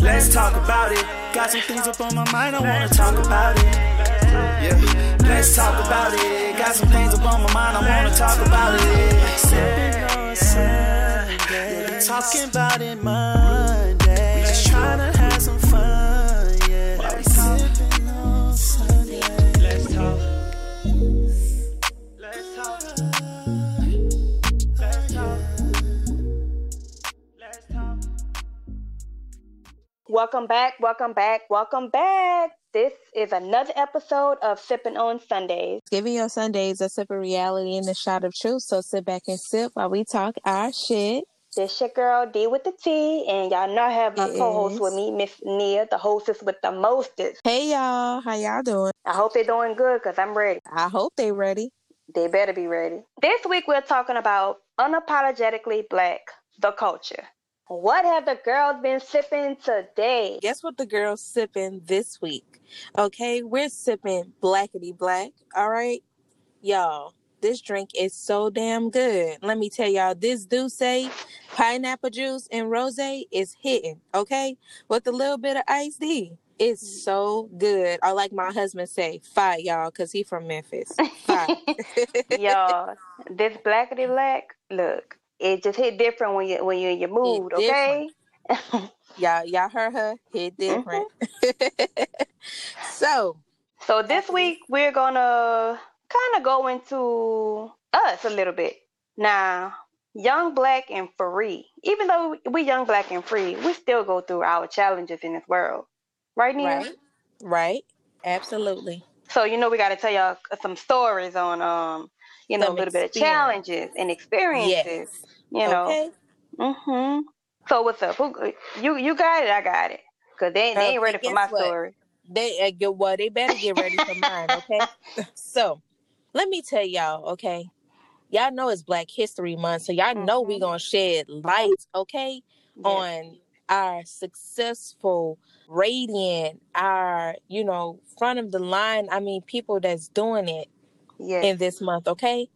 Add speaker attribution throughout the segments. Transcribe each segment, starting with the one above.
Speaker 1: Let's talk about it. Got some things up on my mind, I wanna talk about it. Yeah, let's talk about it. Got some things up on my mind, I wanna talk about it. Sunday, talking about it Monday.
Speaker 2: Welcome back, welcome back, welcome back. This is another episode of Sipping on Sundaze.
Speaker 3: Giving your Sundays a sip of reality and a shot of truth. So sit back and sip while we talk our shit.
Speaker 2: This your girl D with the T, and y'all know I have my
Speaker 3: It
Speaker 2: co-host
Speaker 3: is.
Speaker 2: with me, Miss Nia, the hostess with the mostest.
Speaker 3: Hey y'all, how y'all doing?
Speaker 2: I hope they're doing good because I'm ready.
Speaker 3: I hope they ready.
Speaker 2: They better be ready. This week we're talking about unapologetically black, the culture. What have the girls been sipping today?
Speaker 3: Guess what the girls sipping this week? Okay, we're sipping blackity black. All right, y'all. This drink is so damn good. Let me tell y'all, this do say pineapple juice and rose is hitting. Okay, with a little bit of iced tea. It's mm. so good. Or like my husband say, fire y'all, cause he from Memphis. Fire.
Speaker 2: Y'all, this blackity black, look, it just hit different when you when you're in your mood, okay?
Speaker 3: Y'all, y'all heard her. Hit different. so,
Speaker 2: So this week we're gonna kind of go into us a little bit. Now, young black and free. Even though we young black and free, we still go through our challenges in this world, right, Nia?
Speaker 3: right, right, absolutely.
Speaker 2: So you know we got to tell y'all some stories on um, you know,
Speaker 3: Some
Speaker 2: a little bit of challenges and experiences.
Speaker 3: Yes.
Speaker 2: You know.
Speaker 3: Okay.
Speaker 2: Mhm. So what's up? Who, you you got it? I got it. Cause they, they ain't
Speaker 3: Okay,
Speaker 2: ready for my
Speaker 3: what?
Speaker 2: story.
Speaker 3: They uh, get well. They better get ready for mine. Okay. so, let me tell y'all. Okay. Y'all know it's Black History Month, so y'all know we
Speaker 2: Mhm.
Speaker 3: gonna shed light. Okay. On our successful radiant our you know front of the line i mean people that's doing it
Speaker 2: Yes.
Speaker 3: in this month okay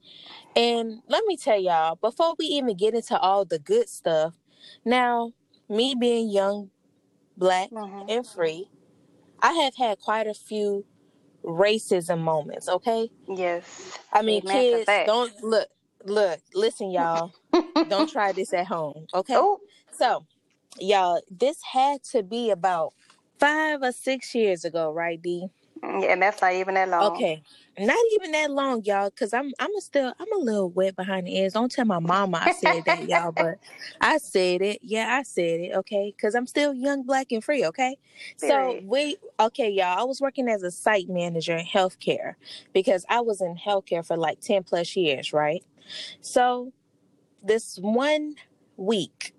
Speaker 3: and let me tell y'all before we even get into all the good stuff now me being young black
Speaker 2: Mhm.
Speaker 3: and free i have had quite a few racism moments okay
Speaker 2: Yes.
Speaker 3: i mean
Speaker 2: Amen
Speaker 3: kids don't look look listen y'all don't try this at home okay
Speaker 2: Oh,
Speaker 3: so, y'all, this had to be about five or six years ago, right, D?
Speaker 2: Yeah, and that's not even that long.
Speaker 3: Okay, not even that long, y'all, because I'm I'm a still I'm a little wet behind the ears. Don't tell my mama I said that, y'all, but I said it. Yeah, I said it. Okay, because I'm still young, black, and free. Okay, so we okay, y'all. I was working as a site manager in healthcare because I was in healthcare for like ten plus years, right? So this one week,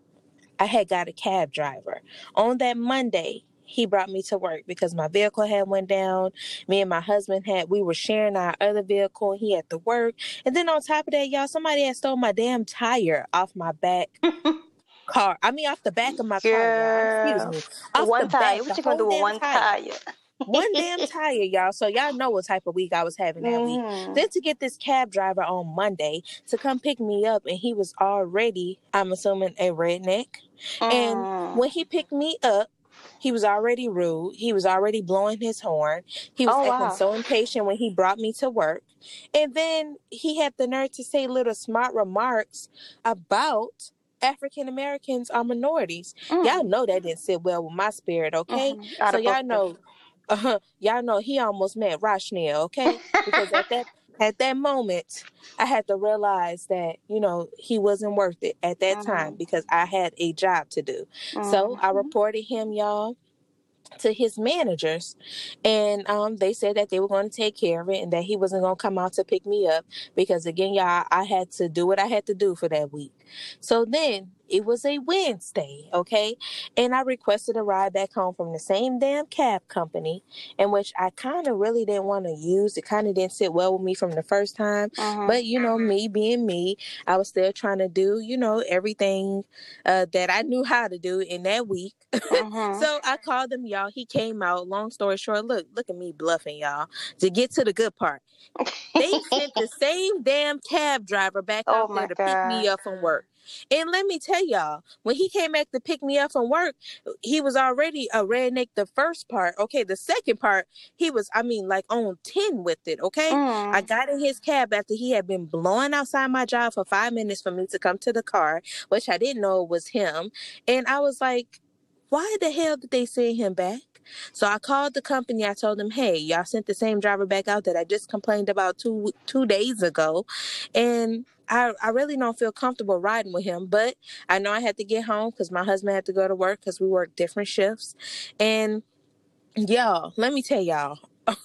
Speaker 3: I had got a cab driver. On that Monday, he brought me to work because my vehicle had went down. Me and my husband had we were sharing our other vehicle. He had to work, and then on top of that, y'all, somebody had stole my damn tire off my back car. I mean, off the back of my car. Y'all. Excuse me. Off
Speaker 2: one
Speaker 3: the
Speaker 2: tire.
Speaker 3: back,
Speaker 2: What you gonna do with one
Speaker 3: tire.
Speaker 2: tire?
Speaker 3: One damn tire, y'all. So y'all know what type of week I was having that week.
Speaker 2: Mhm.
Speaker 3: Then to get this cab driver on Monday to come pick me up, and he was already, I'm assuming, a redneck. And
Speaker 2: Mm.
Speaker 3: when he picked me up, he was already rude. He was already blowing his horn. He was
Speaker 2: Oh,
Speaker 3: acting
Speaker 2: wow.
Speaker 3: so impatient when he brought me to work. And then he had the nerve to say little smart remarks about African Americans are minorities.
Speaker 2: Mm.
Speaker 3: Y'all know that didn't sit well with my spirit, okay?
Speaker 2: Mhm.
Speaker 3: So y'all know, uh, y'all know he almost met Rochnell, okay? Because at that at that moment, I had to realize that you know he wasn't worth it at that time
Speaker 2: Mhm.
Speaker 3: because I had a job to do. So I
Speaker 2: Mhm.
Speaker 3: reported him, y'all, to his managers, and um, they said that they were going to take care of it and that he wasn't going to come out to pick me up because again, y'all, I had to do what I had to do for that week. So then it was a Wednesday, okay, and I requested a ride back home from the same damn cab company, in which I kind of really didn't want to use. It kind of didn't sit well with me from the first time.
Speaker 2: Mhm.
Speaker 3: But you know, me being me, I was still trying to do, you know, everything uh, that I knew how to do in that week.
Speaker 2: Mhm.
Speaker 3: so I called him, y'all. He came out. Long story short, look, look at me bluffing, y'all. To get to the good part, they sent the same damn cab driver back
Speaker 2: Oh
Speaker 3: out there to pick me up from work. And let me tell y'all, when he came back to pick me up from work, he was already a redneck the first part. Okay, the second part, he was, I mean, like on 10 with it. Okay.
Speaker 2: Mm.
Speaker 3: I got in his cab after he had been blowing outside my job for five minutes for me to come to the car, which I didn't know was him. And I was like, why the hell did they send him back? So I called the company. I told them, "Hey, y'all sent the same driver back out that I just complained about two two days ago, and I I really don't feel comfortable riding with him. But I know I had to get home because my husband had to go to work because we work different shifts, and y'all, let me tell y'all,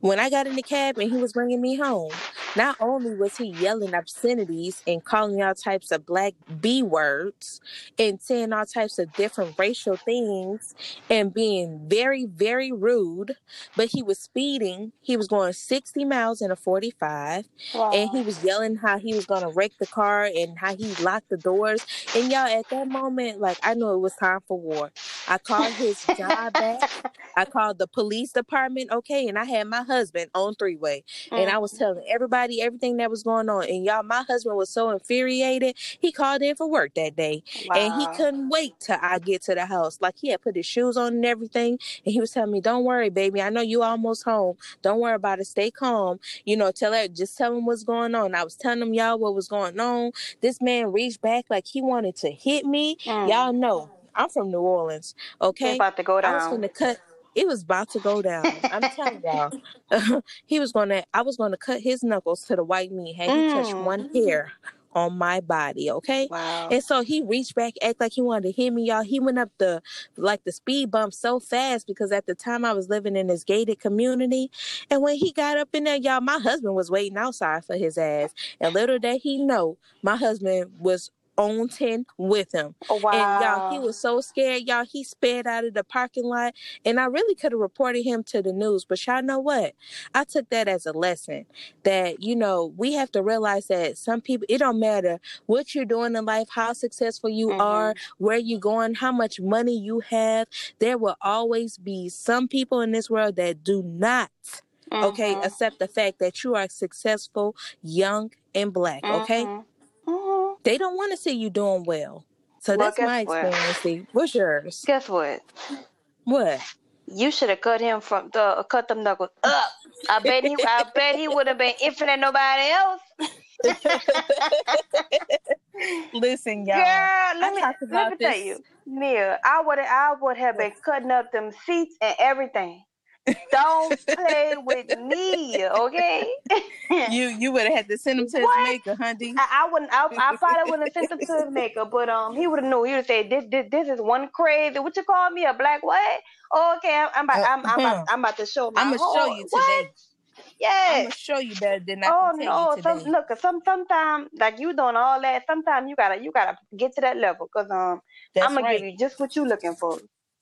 Speaker 3: when I got in the cab and he was bringing me home, not only was he yelling obscenities and calling all types of black B words and saying all types of different racial things and being very, very rude, but he was speeding. He was going 60 miles in a 45
Speaker 2: wow.
Speaker 3: and he was yelling how he was going to wreck the car and how he locked the doors. And y'all, at that moment, like I knew it was time for war. I called his job back. I called the police department, okay, and I had my husband on three way, and I was
Speaker 2: Mhm.
Speaker 3: telling everybody everything that was going on. And y'all, my husband was so infuriated. He called in for work that day, and he couldn't wait till I get to the house. Like he had put his shoes on and everything, and he was telling me, "Don't worry, baby. I know you almost home. Don't worry about it. Stay calm. You know, tell her, just tell him what's going on." I was telling him y'all what was going on. This man reached back like he wanted to hit me.
Speaker 2: Mm.
Speaker 3: Y'all know I'm from New Orleans, okay?
Speaker 2: about to go down.
Speaker 3: I was gonna cut. It was about to go down. I'm telling y'all. he was gonna. I was gonna cut his knuckles to the white meat. Had he touched
Speaker 2: Mm.
Speaker 3: one hair on my body, okay?
Speaker 2: Wow.
Speaker 3: And so he reached back, act like he wanted to hit me, y'all. He went up the like the speed bump so fast because at the time I was living in this gated community. And when he got up in there, y'all, my husband was waiting outside for his ass. And little did he know, my husband was on 10 with him.
Speaker 2: Oh,
Speaker 3: And y'all, he was so scared, y'all. He sped out of the parking lot, and I really could have reported him to the news. But y'all know what? I took that as a lesson that you know we have to realize that some people. It don't matter what you're doing in life, how successful you are,
Speaker 2: Mhm.
Speaker 3: where you're going, how much money you have. There will always be some people in this world that do not. Okay,
Speaker 2: Mhm.
Speaker 3: accept the fact that you are successful, young, and black. Okay,
Speaker 2: Mhm. Mhm.
Speaker 3: They don't want to see you doing well. So
Speaker 2: Well,
Speaker 3: that's my
Speaker 2: what?
Speaker 3: experience. See, what's yours?
Speaker 2: Guess what?
Speaker 3: What?
Speaker 2: You should have cut him from the uh, cut them knuckles up. I bet he I bet he would have been infinite nobody else.
Speaker 3: Listen, y'all.
Speaker 2: Girl, let me let me tell you, Mia, I would I would have been cutting up them seats and everything. Don't play with me, okay?
Speaker 3: You you would have had to send him to his
Speaker 2: What?
Speaker 3: maker, honey.
Speaker 2: I, I wouldn't. I, I probably wouldn't have sent him to his maker, but um, he would have knew. He would have said, "This, this, this is one crazy. What you call me? A black what? Oh, okay, I'm, I'm about, I'm, I'm, about, I'm about to show my
Speaker 3: I'm gonna
Speaker 2: whole,
Speaker 3: show you
Speaker 2: What?
Speaker 3: today. I'm gonna show you better than I
Speaker 2: Oh
Speaker 3: can tell
Speaker 2: no!
Speaker 3: you
Speaker 2: Some
Speaker 3: today.
Speaker 2: look. Some sometimes like you doing all that. Sometimes you gotta you gotta get to that level, cause um,
Speaker 3: That's
Speaker 2: I'm gonna
Speaker 3: right.
Speaker 2: give you just what you're looking for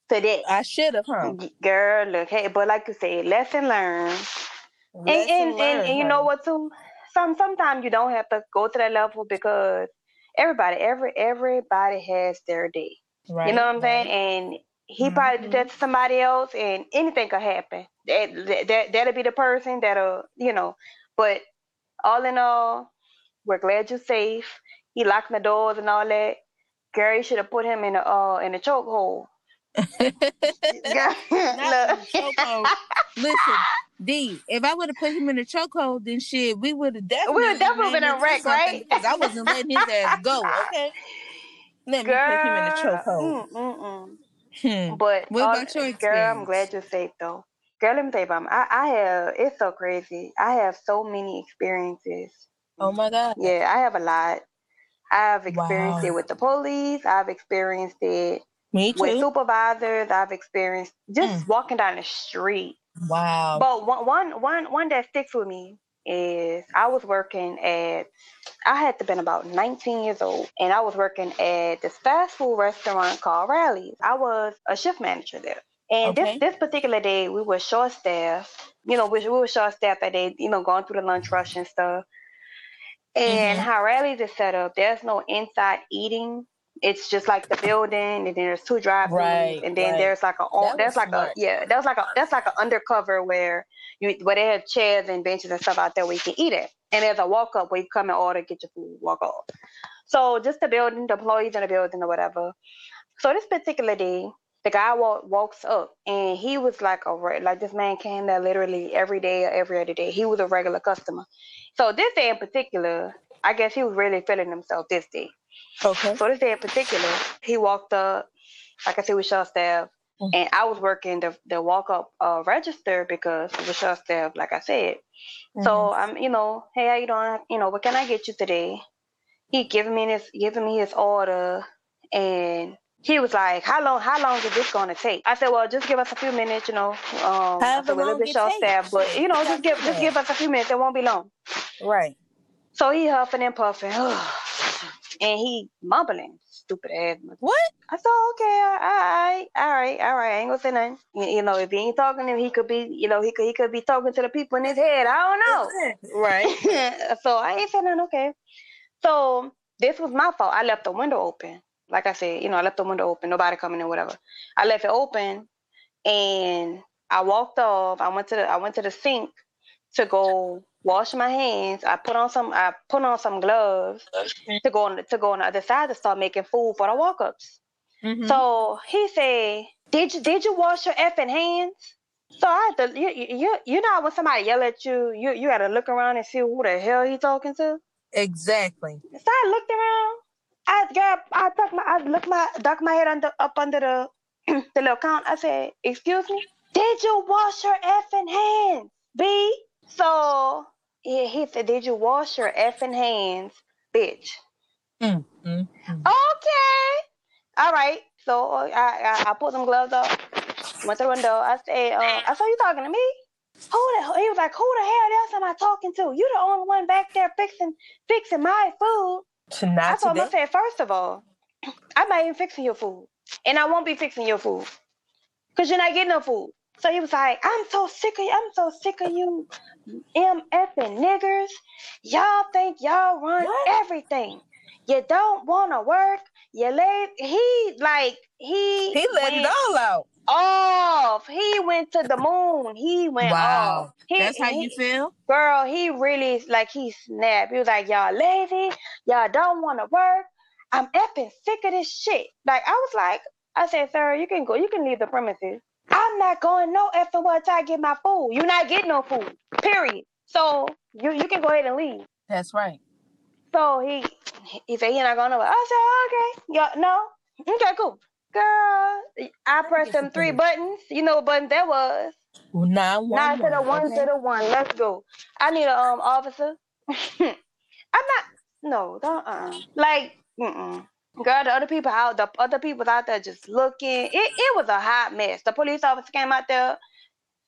Speaker 2: today.
Speaker 3: I should have, huh?
Speaker 2: Girl, look, hey, but like you said, lesson learned. And
Speaker 3: Lesson
Speaker 2: and, and,
Speaker 3: learned,
Speaker 2: and you know what too? Some sometimes you don't have to go to that level because everybody, every everybody has their day.
Speaker 3: Right,
Speaker 2: you know what I'm
Speaker 3: right.
Speaker 2: saying? And he probably did that to somebody else, and anything could happen. That, that that that'll be the person that'll you know. But all in all, we're glad you're safe. He locked the doors and all that. Gary should have put him in a uh in a chokehold. Look.
Speaker 3: Listen, D, if I would have put him in a chokehold, then shit, we would have definitely,
Speaker 2: We would've definitely been a wreck, right?
Speaker 3: Because I wasn't letting his ass go. Okay, let me put him in a chokehold.
Speaker 2: mm, mm, mm.
Speaker 3: Hmm.
Speaker 2: But
Speaker 3: What
Speaker 2: all-
Speaker 3: about your
Speaker 2: girl, I'm glad you're safe though. Girl, let me tell you. I, I have it's so crazy. I have so many experiences.
Speaker 3: Oh my god.
Speaker 2: Yeah, I have a lot. I've experienced
Speaker 3: Wow.
Speaker 2: it with the police. I've experienced it
Speaker 3: Me
Speaker 2: with supervisors. I've experienced just
Speaker 3: Mm.
Speaker 2: walking down the street.
Speaker 3: Wow.
Speaker 2: But one, one, one, one that sticks with me is I was working at, I had to been about 19 years old, and I was working at this fast food restaurant called Rally's. I was a shift manager there. And
Speaker 3: Okay.
Speaker 2: this this particular day, we were short staffed. You know, we, we were short staffed that day. You know, going through the lunch rush and stuff. And
Speaker 3: Mhm.
Speaker 2: how Rally's is set up, there's no inside eating. It's just like the building, and then there's two drive-throughs,
Speaker 3: Right,
Speaker 2: and then
Speaker 3: right.
Speaker 2: there's like a
Speaker 3: That
Speaker 2: there's like
Speaker 3: smart.
Speaker 2: a yeah, that's like a that's like an undercover where you where they have chairs and benches and stuff out there where you can eat it. And there's a walk up where you come and order, to get your food, walk off. So just the building, the employees in the building or whatever. So this particular day, the guy walk, walks up and he was like a like this man came there literally every day or every other day. He was a regular customer. So this day in particular, I guess he was really feeling himself this day.
Speaker 3: Okay.
Speaker 2: So this day in particular, he walked up, like I said, with short staff,
Speaker 3: Mhm.
Speaker 2: and I was working the the walk up uh, register because it was short staff, like I said. So
Speaker 3: Mhm.
Speaker 2: I'm, you know, hey, how you doing? You know, what can I get you today? He giving me this, giving me his order, and he was like, "How long? How long is this going to take?" I said, "Well, just give us a few minutes, you know." Um, I said, "We're a little bit
Speaker 3: it
Speaker 2: staff, but you know, just give just give us a few minutes. It won't be long."
Speaker 3: right.
Speaker 2: So he huffing and puffing, and he mumbling, stupid ass.
Speaker 3: What?
Speaker 2: I thought, okay, all right, all right, all right. I ain't gonna say nothing. You, you know, if he ain't talking to him, he could be, you know, he could he could be talking to the people in his head. I don't know.
Speaker 3: Right.
Speaker 2: so I ain't saying nothing. Okay. So this was my fault. I left the window open. Like I said, you know, I left the window open. Nobody coming in, whatever. I left it open, and I walked off. I went to the I went to the sink to go wash my hands. I put on some I put on some gloves to go on to go on the other side to start making food for the walk ups.
Speaker 3: Mhm.
Speaker 2: So he said, "Did you did you wash your effing hands?" So I had to you you you- know when somebody yell at you, you you got to look around and see who the hell he talking to.
Speaker 3: exactly.
Speaker 2: So I looked around. I got I tucked my I looked my ducked my head under up under the the little count. I said, "Excuse me, did you wash your effing hands, B?" So he, he said, "Did you wash your effing hands, bitch?"
Speaker 3: Mm, mm, mm.
Speaker 2: Okay. All right. So uh, I, I I pulled them gloves up, went to the window. I said, uh, I saw you talking to me. Who the he was like, who the hell else am I talking to? You the only one back there fixing fixing my food.
Speaker 3: To
Speaker 2: I told him, I said, first of all, I'm not even fixing your food. And I won't be fixing your food. Cause you're not getting no food. So he was like, I'm so sick of you. I'm so sick of you MF and niggers. Y'all think y'all run
Speaker 3: What?
Speaker 2: everything. You don't wanna work. You lay he like he
Speaker 3: He let it all out.
Speaker 2: off. He went to the moon. He went
Speaker 3: Wow.
Speaker 2: off. He,
Speaker 3: That's how
Speaker 2: he-
Speaker 3: you feel?
Speaker 2: girl, he really like he snapped. He was like, Y'all lazy, y'all don't wanna work. I'm effing sick of this shit. Like I was like, I said, sir, you can go, you can leave the premises. I'm not going no effing where I get my food. You're not getting no food. Period. So you you can go ahead and leave.
Speaker 3: That's right.
Speaker 2: So he he said he not going nowhere. I said, okay. Yeah, no. Okay, cool. Girl, I pressed them three buttons. You know what button that was.
Speaker 3: Nine one
Speaker 2: Nine to the one
Speaker 3: okay.
Speaker 2: to the one. Let's go. I need a um officer. I'm not. No, don't. Uh. Like, mm-mm. Girl, the other people out, the other people out there just looking. It it was a hot mess. The police officer came out there.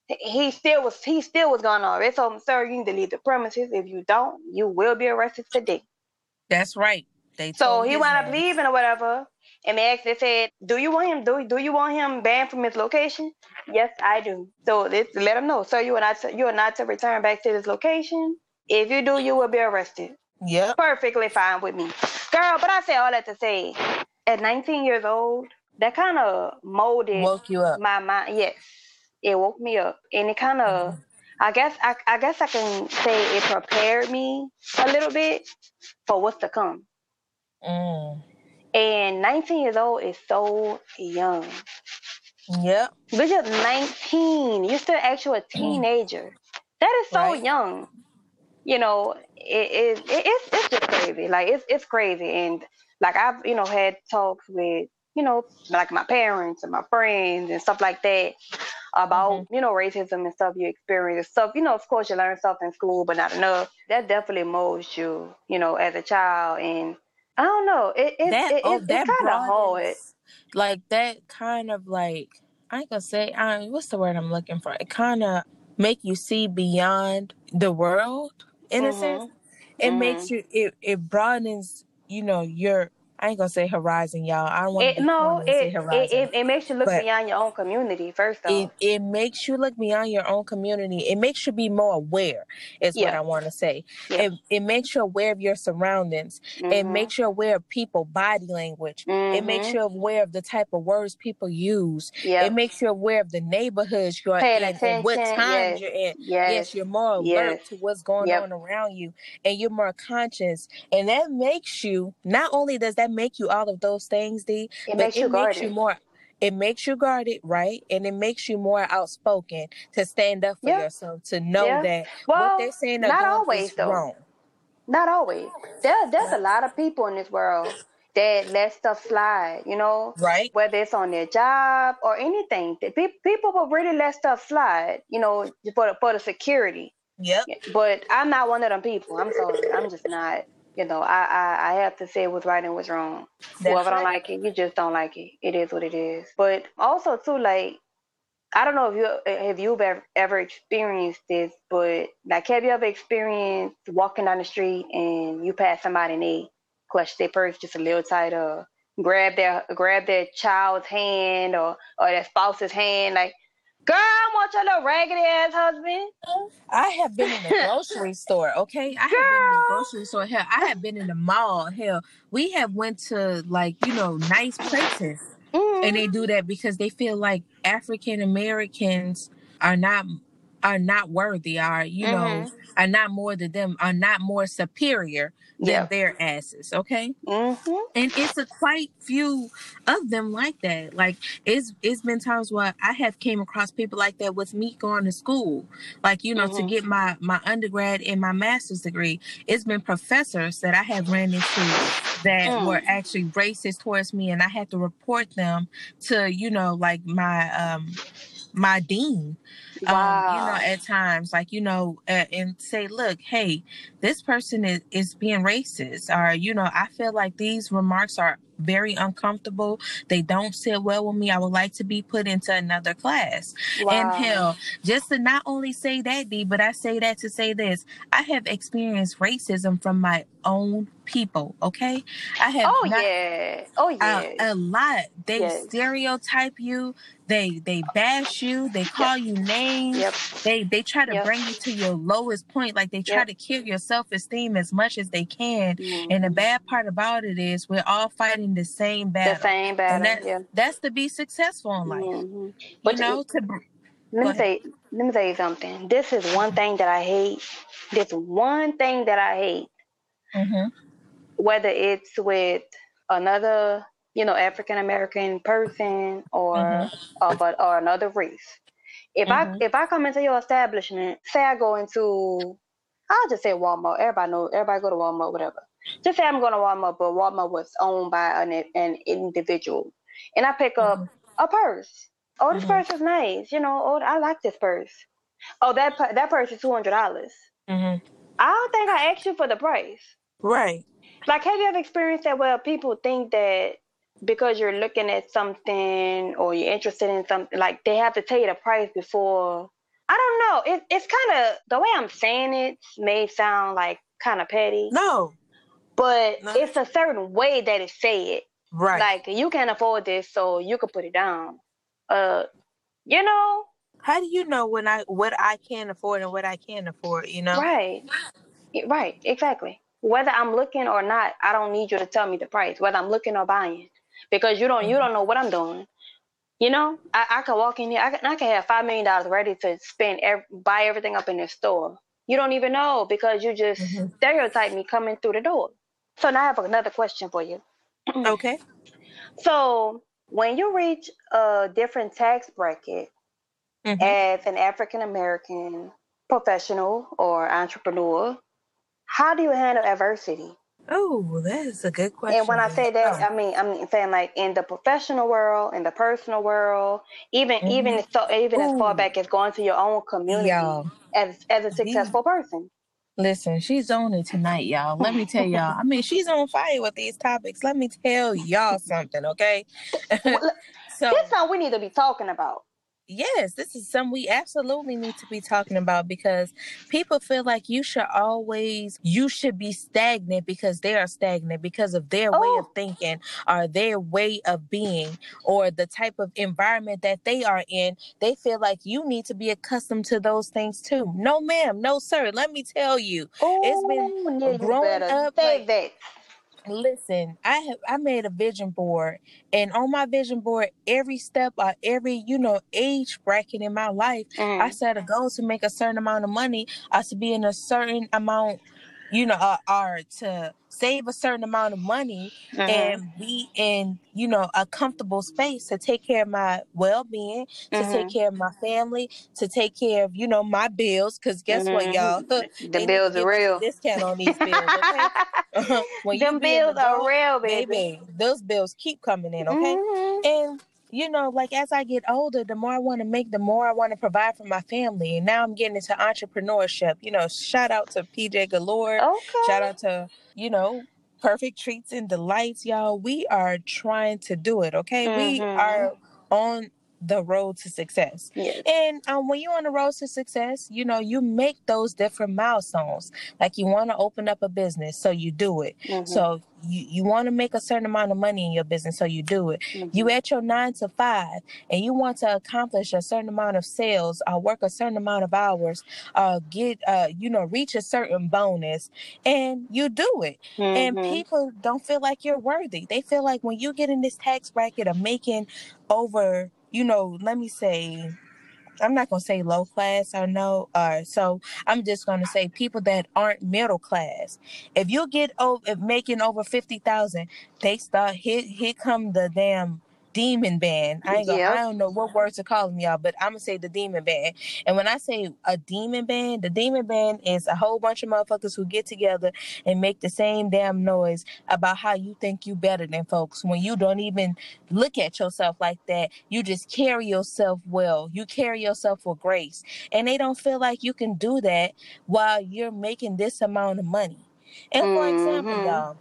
Speaker 2: He still was. He still was going on. They told him, "Sir, you need to leave the premises. If you don't, you will be arrested today."
Speaker 3: That's right. They
Speaker 2: So he wound up leaving or whatever. And they asked, they said, "Do you want him? Do do you want him banned from his location?" Yes, I do. So they let him know. sir, you are not to, you are not to return back to this location. If you do, you will be arrested.
Speaker 3: Yeah.
Speaker 2: Perfectly fine with me, girl. But I say all that to say, at 19 years old, that kind of molded
Speaker 3: Woke you up.
Speaker 2: my mind. Yes, it woke me up, and it kind of.
Speaker 3: Mhm.
Speaker 2: I guess I, I guess I can say it prepared me a little bit for what's to come.
Speaker 3: Mm.
Speaker 2: And 19 years old is so young.
Speaker 3: Yep.
Speaker 2: You're 19. You're still actually a teenager. That is so
Speaker 3: Right.
Speaker 2: young. You know, it is it, it's it's just crazy. Like it's it's crazy. And like I've, you know, had talks with, you know, like my parents and my friends and stuff like that about, mm-hmm. you know, racism and stuff you experience. Stuff, you know, of course you learn stuff in school, but not enough. That definitely molds you, you know, as a child. And I don't know. It, it,
Speaker 3: that
Speaker 2: it,
Speaker 3: oh,
Speaker 2: it's,
Speaker 3: that
Speaker 2: it's kind of hard.
Speaker 3: like that kind of like I ain't gonna say I what's the word I'm looking for? It kind of make you see beyond the world in a sense. Mm-hmm. It mm-hmm. makes you it it broadens you know your I ain't gonna say horizon, y'all. I don't want
Speaker 2: It
Speaker 3: to
Speaker 2: no,
Speaker 3: say
Speaker 2: it,
Speaker 3: horizon.
Speaker 2: it it it makes you look beyond your own community first
Speaker 3: it, it makes you look beyond your own community. It makes you be more aware, is what I want to say.
Speaker 2: Yeah.
Speaker 3: It, it makes you aware of your surroundings. It
Speaker 2: Mhm.
Speaker 3: makes you aware of people body language. It makes you aware of the type of words people use.
Speaker 2: Yep.
Speaker 3: It makes you aware of the neighborhoods you're
Speaker 2: Paying
Speaker 3: in and what
Speaker 2: attention,
Speaker 3: times
Speaker 2: yes.
Speaker 3: you're in.
Speaker 2: yes.
Speaker 3: Yes, you're more alert
Speaker 2: Yes.
Speaker 3: to what's going
Speaker 2: Yep.
Speaker 3: on around you and you're more conscious. And that makes you, not only does that make you all of those things, D,
Speaker 2: It
Speaker 3: but
Speaker 2: makes you
Speaker 3: it makes you more it makes you guarded, right? And it makes you more outspoken to stand up for
Speaker 2: Yeah.
Speaker 3: yourself, to know
Speaker 2: Yeah.
Speaker 3: that
Speaker 2: Well,
Speaker 3: what they're saying
Speaker 2: not always,
Speaker 3: is
Speaker 2: though.
Speaker 3: wrong.
Speaker 2: Not always. There, there's a lot of people in this world that let stuff slide, you know,
Speaker 3: Right?
Speaker 2: whether it's on their job or anything. People will really let stuff slide, you know, for the, for the security.
Speaker 3: Yep.
Speaker 2: But I'm not one of them people. I'm sorry. I'm just not. You know, I, I, I have to say what's right and what's wrong.
Speaker 3: That's
Speaker 2: Whoever don't like it, you just don't like it. It is what it is. But also too, like I don't know if you have you ever, ever experienced this, but like have you ever experienced walking down the street and you pass somebody and they clutch their purse just a little tighter, grab their grab their child's hand or or their spouse's hand, like, girl, I want your little raggedy ass husband.
Speaker 3: I have been in the grocery store, okay? I have been in the grocery store. Hell, I have been in the mall. Hell, we have went to like, you know, nice places.
Speaker 2: Mhm.
Speaker 3: and they do that because they feel like African Americans are not are not worthy, are you know,
Speaker 2: Mhm.
Speaker 3: are not more than them, are not more superior than
Speaker 2: Yeah.
Speaker 3: their asses. Okay,
Speaker 2: Mhm.
Speaker 3: and it's a quite few of them like that. Like it's it's been times where I have came across people like that with me going to school, like you know, to
Speaker 2: Mhm.
Speaker 3: get my my undergrad and my master's degree. It's been professors that I have ran into that
Speaker 2: Mm.
Speaker 3: were actually racist towards me, and I had to report them to you know like my um my dean um, you know, at times, like, you know, uh, and say, look, hey, this person is, is being racist. Or, you know, I feel like these remarks are very uncomfortable. They don't sit well with me. I would like to be put into another class. And
Speaker 2: Wow.
Speaker 3: hell, just to not only say that, D, but I say that to say this I have experienced racism from my own people, okay? I have
Speaker 2: Oh
Speaker 3: not
Speaker 2: yeah. Oh yeah.
Speaker 3: a lot. They
Speaker 2: Yes.
Speaker 3: stereotype you. They they bash you. They call you names.
Speaker 2: Yep.
Speaker 3: They they try to
Speaker 2: Yep.
Speaker 3: bring you to your lowest point. Like they try
Speaker 2: Yep.
Speaker 3: to kill your self esteem as much as they can. And the bad part about it is we're all fighting the same battle.
Speaker 2: The same battle.
Speaker 3: and that,
Speaker 2: yeah.
Speaker 3: that's to be successful in life.
Speaker 2: Mhm.
Speaker 3: You
Speaker 2: But
Speaker 3: know, to
Speaker 2: let me say let me tell you something. This is one thing that I hate. This one thing that I hate.
Speaker 3: Mhm.
Speaker 2: Whether it's with another, you know, African American person or
Speaker 3: Mhm.
Speaker 2: of a, or another race. If
Speaker 3: Mhm.
Speaker 2: I if I come into your establishment, say I go into I'll just say Walmart. Everybody know everybody go to Walmart, whatever. Just say I'm going to Walmart, but Walmart was owned by an an individual. And I pick up
Speaker 3: Mhm.
Speaker 2: a purse. Oh, this
Speaker 3: Mhm.
Speaker 2: purse is nice. You know, oh, I like this purse. Oh, that that purse is two hundred dollars.
Speaker 3: Mhm.
Speaker 2: I don't think I asked you for the price.
Speaker 3: Right.
Speaker 2: Like, have you ever experienced that where people think that because you're looking at something or you're interested in something, like they have to tell you the price before? I don't know. It, it's kind of the way I'm saying it may sound like kind of petty,
Speaker 3: No.
Speaker 2: but
Speaker 3: No.
Speaker 2: it's a certain way that it said.
Speaker 3: Right.
Speaker 2: Like you can't afford this, so you can put it down. Uh, you know,
Speaker 3: How do you know when I what I can afford and what I can't afford? You know.
Speaker 2: right, right, exactly. Whether I'm looking or not, I don't need you to tell me the price. Whether I'm looking or buying, because you don't you don't know what I'm doing. You know, I, I could walk in here. I can, I can have five million dollars ready to spend, ev- buy everything up in the store. You don't even know because you just
Speaker 3: Mhm.
Speaker 2: stereotype me coming through the door. So now I have another question for you.
Speaker 3: Okay.
Speaker 2: So when you reach a different tax bracket
Speaker 3: Mhm.
Speaker 2: as an African American professional or entrepreneur, how do you handle adversity?
Speaker 3: Oh, that is a good question.
Speaker 2: And when I say that,
Speaker 3: Oh.
Speaker 2: I mean I'm saying like in the professional world, in the personal world, even
Speaker 3: Mhm.
Speaker 2: even so even as far back as going to your own community
Speaker 3: y'all,
Speaker 2: as as a successful person.
Speaker 3: listen, she's on it tonight, y'all. Let me tell y'all. I mean, she's on fire with these topics. Let me tell y'all something, okay?
Speaker 2: Well,
Speaker 3: so
Speaker 2: This is something we need to be talking about.
Speaker 3: Yes, this is something we absolutely need to be talking about because people feel like you should always you should be stagnant because they are stagnant because of their oh. way of oh. thinking or their way of being or the type of environment that they are in. They feel like you need to be accustomed to those things too. No, ma'am, no, sir. Let me tell you,
Speaker 2: Ooh, it's been growing up. Like, that
Speaker 3: listen i have i made a vision board and on my vision board every step or every you know age bracket in my life mm. i set a goal to make a certain amount of money i to be in a certain amount you know are, or to save a certain amount of money mm-hmm. and be in you know a comfortable space to take care of my well-being to mm-hmm. take care of my family to take care of you know my bills because guess mm-hmm. what y'all
Speaker 2: the bills are real
Speaker 3: discount on these bills okay
Speaker 2: when Them bills are real baby. baby
Speaker 3: those bills keep coming in okay mm-hmm. and you know, like as I get older, the more I want to make, the more I want to provide for my family. And now I'm getting into entrepreneurship. You know, shout out to PJ Galore. Okay. Shout out to, you know, Perfect Treats and Delights, y'all. We are trying to do it, okay? Mm-hmm. We are on the road to success. Yes. And um, when you're on the road to success, you know, you make those different milestones. Like you want to open up a business, so you do it. Mm-hmm. So you, you want to make a certain amount of money in your business, so you do it. Mm-hmm. You at your nine to five, and you want to accomplish a certain amount of sales, or work a certain amount of hours, uh, get uh, you know, reach a certain bonus, and you do it. Mm-hmm. And people don't feel like you're worthy. They feel like when you get in this tax bracket of making over you know, let me say, I'm not gonna say low class I know, or so I'm just gonna say people that aren't middle class. If you get over making over fifty thousand, they start here come the damn demon band. I ain't gonna. I don't know what words to call them, y'all, but I'm gonna say the demon band. And when I say a demon band, the demon band is a whole bunch of motherfuckers who get together and make the same damn noise about how you think you better than folks when you don't even look at yourself like that. You just carry yourself well. You carry yourself with grace. And they don't feel like you can do that while you're making this amount of money. And for mm-hmm. example, y'all,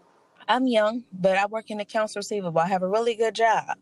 Speaker 3: I'm young, but I work in accounts receivable. I have a really good job.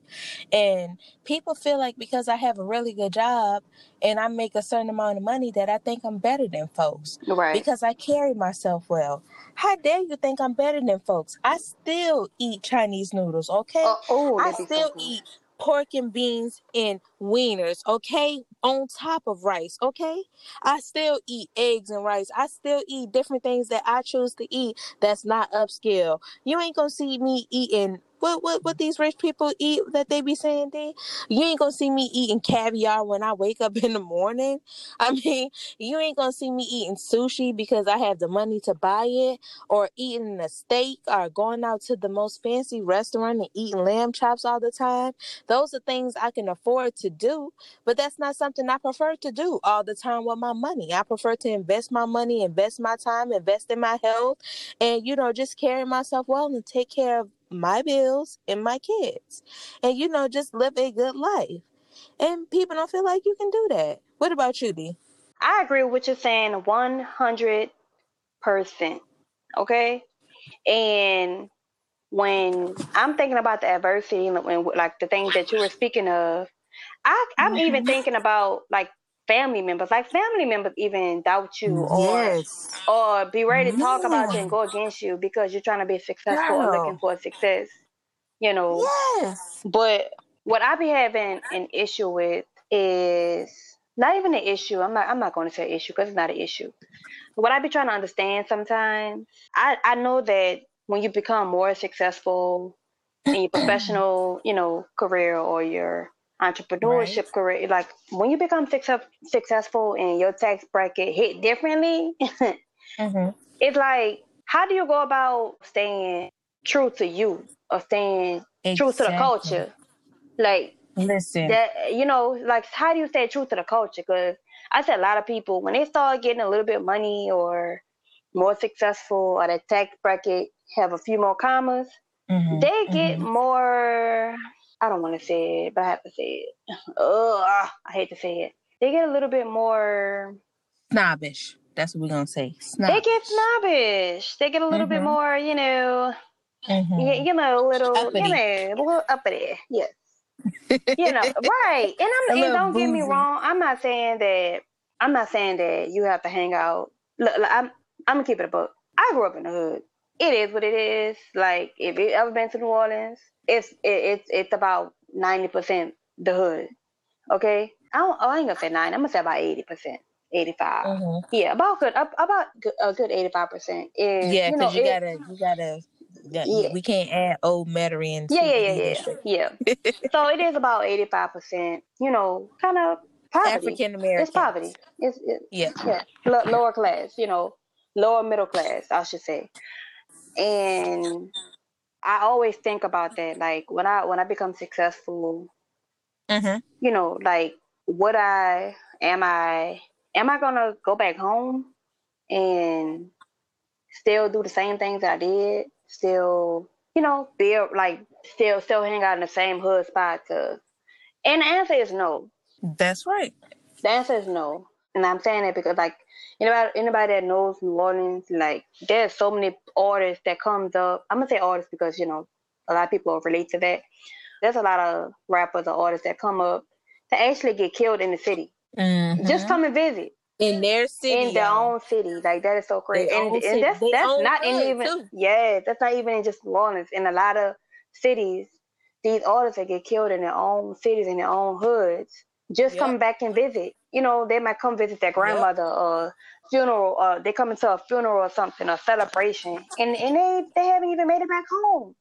Speaker 3: And people feel like because I have a really good job and I make a certain amount of money that I think I'm better than folks.
Speaker 2: Right.
Speaker 3: Because I carry myself well. How dare you think I'm better than folks? I still eat Chinese noodles, okay? Uh, oh, I still so eat pork and beans and wieners, okay? On top of rice, okay? I still eat eggs and rice. I still eat different things that I choose to eat that's not upscale. You ain't gonna see me eating what what what these rich people eat that they be saying they you ain't gonna see me eating caviar when I wake up in the morning. I mean, you ain't gonna see me eating sushi because I have the money to buy it, or eating a steak, or going out to the most fancy restaurant and eating lamb chops all the time. Those are things I can afford to do, but that's not something I prefer to do all the time with my money. I prefer to invest my money, invest my time, invest in my health, and you know, just carry myself well and take care of my bills and my kids and you know just live a good life. And people don't feel like you can do that. What about you d
Speaker 2: i agree with what you're saying 100% okay? And when i'm thinking about the adversity and when like the things that you were speaking of I, i'm mm-hmm. even thinking about like family members, like family members even doubt you or yes. or be ready to talk about you and go against you because you're trying to be successful Girl. or looking for success. You know.
Speaker 3: Yes.
Speaker 2: But what I be having an issue with is not even an issue. I'm not I'm not going to say issue because it's not an issue. What I be trying to understand sometimes, I, I know that when you become more successful in your professional, you know, career or your entrepreneurship right. career like when you become success, successful and your tax bracket hit differently mm-hmm. it's like how do you go about staying true to you or staying exactly. true to the culture like
Speaker 3: listen
Speaker 2: that you know like how do you stay true to the culture because i said a lot of people when they start getting a little bit of money or more successful or the tax bracket have a few more commas mm-hmm. they get mm-hmm. more I don't want to say it, but I have to say it. Ugh, I hate to say it. They get a little bit more
Speaker 3: snobbish. That's what we're gonna say.
Speaker 2: Snobbish. They get snobbish. They get a little mm-hmm. bit more, you know, mm-hmm. you, you, know, a little, uppity. you know, a little uppity. Yes. you know, right? And I'm and don't get me wrong. I'm not saying that. I'm not saying that you have to hang out. Look, look, I'm I'm gonna keep it a book. I grew up in the hood. It is what it is. Like if you ever been to New Orleans, it's it, it's it's about ninety percent the hood. Okay, I don't. Oh, I ain't gonna say nine. I'm gonna say about eighty percent, eighty five.
Speaker 3: Mhm.
Speaker 2: Yeah, about good. About a good eighty five percent is
Speaker 3: Yeah,
Speaker 2: you know
Speaker 3: because you, gotta, you gotta.
Speaker 2: Yeah.
Speaker 3: We can't add old Metairie
Speaker 2: yeah, yeah, yeah, yeah, yeah. so it is about eighty five percent. You know, kind of poverty.
Speaker 3: African American.
Speaker 2: It's poverty. It's it,
Speaker 3: Yeah.
Speaker 2: yeah, L- lower class. You know, lower middle class, I should say. And I always think about that. Like when I when I become successful,
Speaker 3: hmm
Speaker 2: you know, like would I am I am I gonna go back home and still do the same things I did? Still, you know, be like still still hang out in the same hood spot? Cause, and the answer is no.
Speaker 3: That's right.
Speaker 2: The answer is no. And I'm saying that because like anybody anybody that knows New Orleans, like there's so many artists that comes up. I'm gonna say artists because, you know, a lot of people relate to that. There's a lot of rappers or artists that come up to actually get killed in the city.
Speaker 3: Mhm.
Speaker 2: Just come and visit
Speaker 3: in their city.
Speaker 2: in their
Speaker 3: y'all.
Speaker 2: own city. Like that is so crazy.
Speaker 3: Their
Speaker 2: And, and that's
Speaker 3: Their
Speaker 2: that's
Speaker 3: own
Speaker 2: not in
Speaker 3: hood,
Speaker 2: even
Speaker 3: too.
Speaker 2: yeah, that's not even in just New Orleans. In a lot of cities, these artists that get killed in their own cities, in their own hoods, just
Speaker 3: Yep.
Speaker 2: come back and visit. You know, they might come visit their grandmother or funeral or they come into a funeral or something, or celebration. And and they they haven't even made it back home.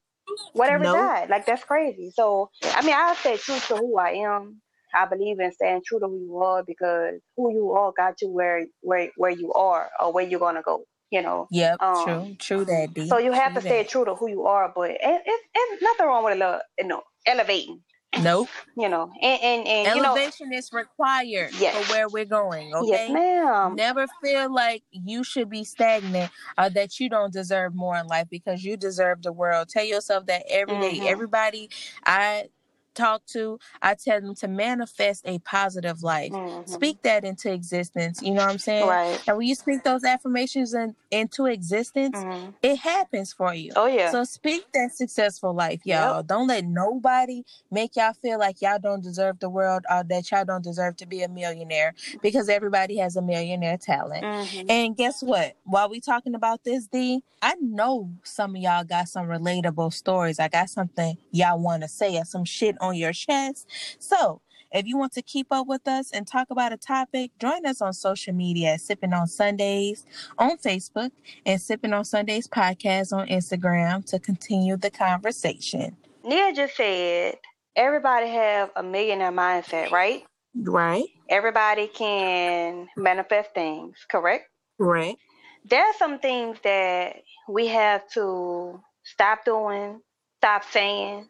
Speaker 2: Whatever
Speaker 3: Nope.
Speaker 2: died. Like that's crazy. So I mean I stay true to who I am. I believe in staying true to who you are because who you are got you where where where you are or where you're gonna go. You know.
Speaker 3: Yep,
Speaker 2: Um,
Speaker 3: true, true that D.
Speaker 2: So you have
Speaker 3: True
Speaker 2: to stay
Speaker 3: that.
Speaker 2: true to who you are, but it, it, it's nothing wrong with a little, you know, elevating.
Speaker 3: Nope.
Speaker 2: You know, and and, and you know,
Speaker 3: Elevation is required
Speaker 2: Yes.
Speaker 3: for where we're going. Okay.
Speaker 2: yes, ma'am.
Speaker 3: Never feel like you should be stagnant or that you don't deserve more in life because you deserve the world. Tell yourself that every day.
Speaker 2: Mhm.
Speaker 3: Everybody I talk to, I tell them to manifest a positive life.
Speaker 2: Mhm.
Speaker 3: Speak that into existence. You know what I'm saying?
Speaker 2: Right.
Speaker 3: And when you speak those affirmations in, into existence,
Speaker 2: Mhm.
Speaker 3: it happens for you.
Speaker 2: Oh yeah.
Speaker 3: So speak that successful life, y'all. Don't let nobody make y'all feel like y'all don't deserve the world or that y'all don't deserve to be a millionaire because everybody has a millionaire talent.
Speaker 2: Mhm.
Speaker 3: And guess what? While we talking about this, D, I know some of y'all got some relatable stories. I got something y'all want to say or some shit on your chest. So if you want to keep up with us and talk about a topic, join us on social media at Sipping on Sundaze on Facebook and Sipping on Sundaze podcast on Instagram to continue the conversation.
Speaker 2: Nia just said everybody have a millionaire mindset, right?
Speaker 3: Right?
Speaker 2: Everybody can manifest things, correct?
Speaker 3: Right.
Speaker 2: There are some things that we have to stop doing, stop saying,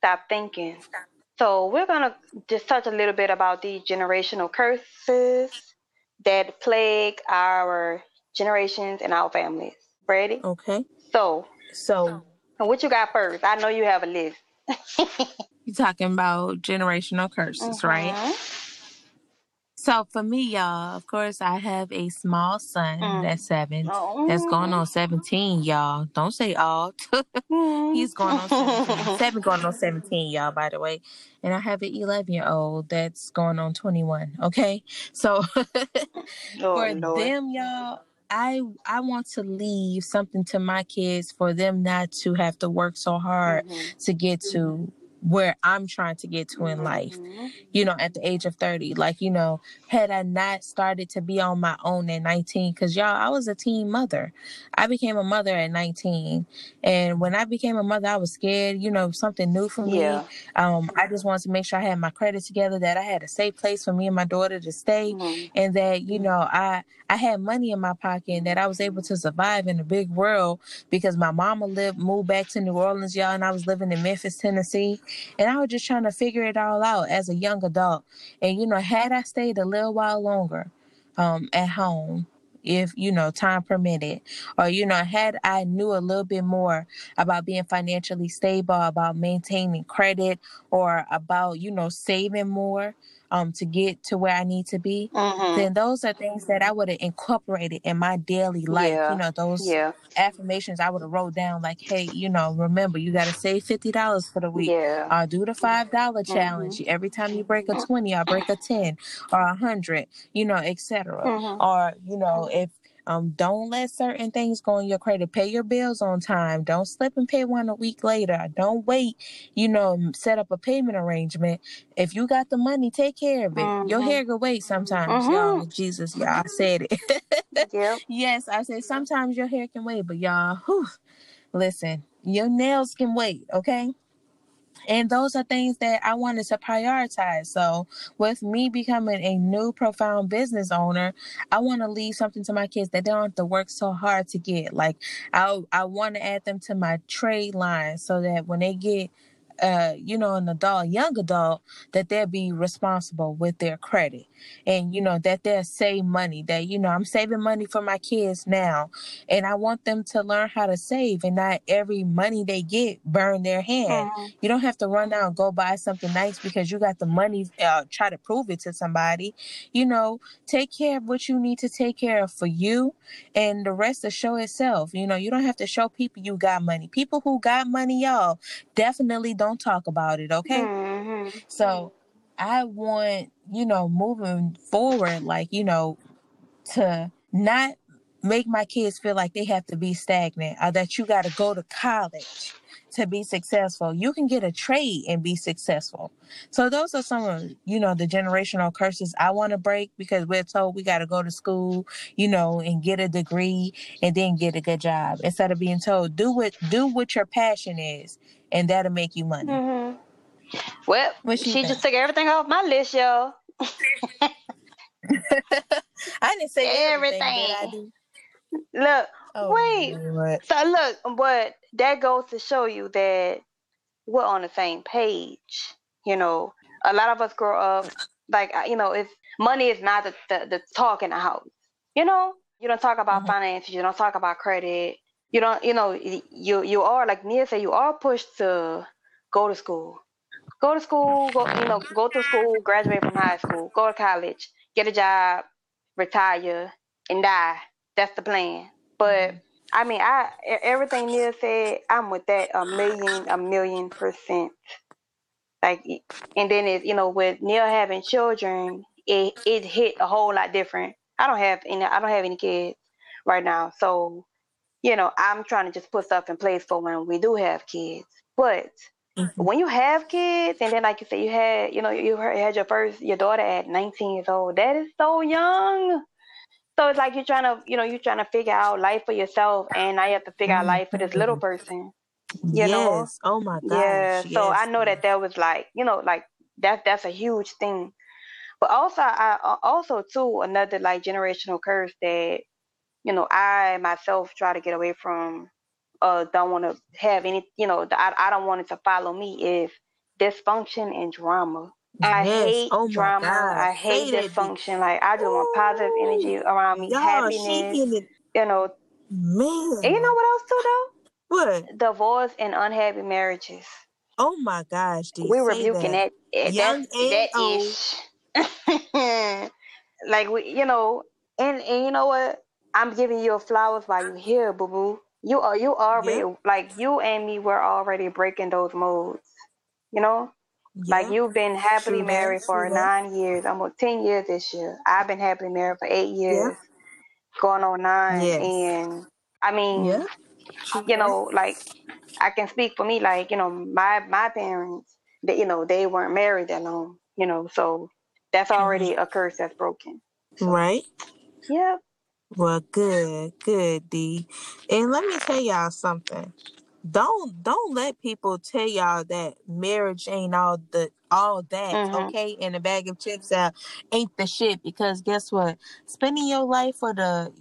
Speaker 2: stop thinking. So we're gonna just touch a little bit about the generational curses that plague our generations and our families. Ready?
Speaker 3: Okay.
Speaker 2: So,
Speaker 3: So
Speaker 2: what you got first? I know you have a list.
Speaker 3: you're talking about generational curses, right?
Speaker 2: Mm-hmm.
Speaker 3: So for me, y'all, of course, I have a small son
Speaker 2: Mm.
Speaker 3: that's seven.
Speaker 2: Oh.
Speaker 3: That's going on 17, y'all. Don't say all. He's going on 17. Seven going on 17, y'all, by the way. And I have an 11 year old that's going on 21. Okay. So
Speaker 2: Oh,
Speaker 3: for
Speaker 2: Lord.
Speaker 3: them, y'all, I I want to leave something to my kids for them not to have to work so hard
Speaker 2: Mhm.
Speaker 3: to get to where I'm trying to get to in life
Speaker 2: Mhm.
Speaker 3: you know, at the age of 30. Like, you know, had I not started to be on my own at 19, because y'all, I was a teen mother. I became a mother at 19. And when I became a mother, I was scared, you know, something new for me.
Speaker 2: Yeah.
Speaker 3: Um, I just wanted to make sure I had my credit together, that I had a safe place for me and my daughter to stay.
Speaker 2: Mhm.
Speaker 3: And that, you know, I I had money in my pocket and that I was able to survive in a big world because my mama lived moved back to New Orleans, y'all, and I was living in Memphis, Tennessee. And I was just trying to figure it all out as a young adult. And you know, had I stayed a little while longer um at home, if you know time permitted or you know had i knew a little bit more about being financially stable about maintaining credit or about you know saving more um to get to where I need to be,
Speaker 2: Mhm.
Speaker 3: then those are things that I would have incorporated in my daily life.
Speaker 2: Yeah.
Speaker 3: You know, those
Speaker 2: Yeah.
Speaker 3: affirmations I would have wrote down like, hey, you know, remember you got to save fifty dollars for the week.
Speaker 2: Yeah.
Speaker 3: Uh, do the five dollar
Speaker 2: Mhm.
Speaker 3: challenge. Every time you break a twenty, I break a ten or a hundred. You know, etc.
Speaker 2: Mhm.
Speaker 3: Or you know, if um, don't let certain things go on your credit. Pay your bills on time. Don't slip and pay one a week later. Don't wait. You know, set up a payment arrangement. If you got the money, take care of it. Your
Speaker 2: Mhm.
Speaker 3: hair can wait sometimes, y'all.
Speaker 2: Mhm.
Speaker 3: Jesus, y'all I said it.
Speaker 2: Yep.
Speaker 3: yes, I said sometimes your hair can wait, but y'all, whew, listen, your nails can wait, okay? And those are things that I wanted to prioritize. So, with me becoming a new profound business owner, I want to leave something to my kids that they don't have to work so hard to get. Like, I I want to add them to my trade line so that when they get uh, you know, an adult, young adult, that they'll be responsible with their credit and, you know, that they'll save money. That, you know, I'm saving money for my kids now. And I want them to learn how to save and not every money they get burn their hand.
Speaker 2: Mhm.
Speaker 3: You don't have to run out and go buy something nice because you got the money, uh, try to prove it to somebody. You know, take care of what you need to take care of for you and the rest will show itself. You know, you don't have to show people you got money. People who got money, y'all, definitely don't talk about it, okay?
Speaker 2: Mhm.
Speaker 3: So I want, you know, moving forward, like, you know, to not make my kids feel like they have to be stagnant or that you got to go to college to be successful. You can get a trade and be successful. So those are some of, you know, the generational curses I want to break because we're told we got to go to school, you know, and get a degree and then get a good job instead of being told do what do what your passion is and that'll make you money.
Speaker 2: Mhm. Well,
Speaker 3: What you
Speaker 2: she
Speaker 3: think?
Speaker 2: just took everything off my list, y'all.
Speaker 3: I didn't say everything.
Speaker 2: Everything.
Speaker 3: Did I do?
Speaker 2: Look,
Speaker 3: Oh,
Speaker 2: wait.
Speaker 3: Lord.
Speaker 2: So look, but that goes to show you that we're on the same page. You know, a lot of us grow up like you know, if money is not the the, the talk in the house. You know, you don't talk about
Speaker 3: Mhm.
Speaker 2: finances. You don't talk about credit. You don't. You know, you you are like Nia said. You are pushed to go to school. Go to school. Go. You know, go to school. Graduate from high school. Go to college. Get a job. Retire and die. That's the plan. But I mean, I everything Neil said, I'm with that a million, a million percent. Like, and then it, you know, with Neil having children, it it hit a whole lot different. I don't have any, I don't have any kids right now, so you know, I'm trying to just put stuff in place for when we do have kids. But
Speaker 3: Mhm.
Speaker 2: when you have kids, and then like you said, you had, you know, you had your first, your daughter at 19 years old. That is so young. So it's like you're trying to, you know, you're trying to figure out life for yourself, and now you have to figure out life for this little
Speaker 3: Mhm.
Speaker 2: person. you
Speaker 3: yes.
Speaker 2: know?
Speaker 3: Oh my gosh.
Speaker 2: Yeah. So I know that that was like, you know, like that that's a huge thing. But also, I also too another like generational curse that you know I myself try to get away from. Uh, don't want to have any, you know, I I don't want it to follow me is dysfunction and drama. I
Speaker 3: Yes.
Speaker 2: hate
Speaker 3: Oh
Speaker 2: drama.
Speaker 3: God.
Speaker 2: I hate
Speaker 3: that, D.
Speaker 2: dysfunction. Like I just want positive energy around me,
Speaker 3: Y'all,
Speaker 2: happiness.
Speaker 3: in it.
Speaker 2: You know,
Speaker 3: Man.
Speaker 2: and you know what else too though?
Speaker 3: What?
Speaker 2: Divorce and unhappy marriages.
Speaker 3: Oh my gosh.
Speaker 2: We're rebuking
Speaker 3: that.
Speaker 2: that. eh,
Speaker 3: Young
Speaker 2: that
Speaker 3: old.
Speaker 2: ish. like we, you know, and and you know what? I'm giving you flowers while you're here, boo boo. You are you already
Speaker 3: Yep.
Speaker 2: like you and me were already breaking those modes. You know, like you've been happily
Speaker 3: that.
Speaker 2: married for nine years, almost ten years this year. I've been happily married for eight
Speaker 3: Yep.
Speaker 2: years, going on nine.
Speaker 3: Yes.
Speaker 2: And I mean,
Speaker 3: Yep. True
Speaker 2: you know, like I can speak for me, like, you know, my my parents, they, you know, they weren't married that long, you know, so that's already a curse that's broken. So,
Speaker 3: Right.
Speaker 2: yeah.
Speaker 3: Well, good, good, D. And let me tell y'all something. Don't don't let people tell y'all that marriage ain't all the all that,
Speaker 2: Mhm.
Speaker 3: okay? And a bag of chips out ain't the shit because guess what? Spending your life with the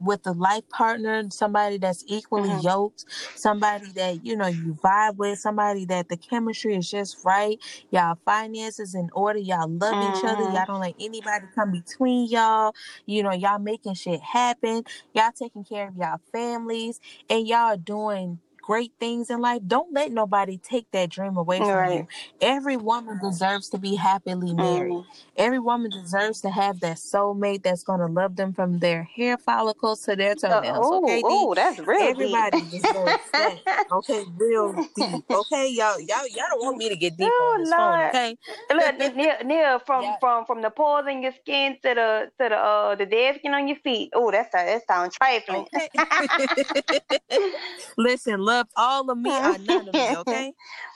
Speaker 3: with a life partner, somebody that's equally
Speaker 2: Mhm.
Speaker 3: yoked, somebody that you know you vibe with, somebody that the chemistry is just right, y'all finances in order, y'all love each other,
Speaker 2: Mhm.
Speaker 3: y'all don't let anybody come between y'all, you know, y'all making shit happen, y'all taking care of y'all families, and y'all doing great things in life, don't let nobody take that dream away from
Speaker 2: Right.
Speaker 3: you. Every woman deserves to be happily married.
Speaker 2: Mhm.
Speaker 3: Every woman deserves to have that soulmate that's going to love them from their hair follicles to their
Speaker 2: Uh,
Speaker 3: toenails.
Speaker 2: oh,
Speaker 3: Okay,
Speaker 2: oh, that's real
Speaker 3: Everybody
Speaker 2: deep.
Speaker 3: deserves that. Okay, real deep. Okay, y'all, y'all, y'all don't want me to get deep
Speaker 2: Oh,
Speaker 3: on this phone. Okay,
Speaker 2: Look, Neil, Neil, from
Speaker 3: Yeah.
Speaker 2: from from the pores in your skin to the to the uh the dead skin on your feet. Oh, that's that sounds trifling.
Speaker 3: okay. Listen, love all of me or none of me. Okay,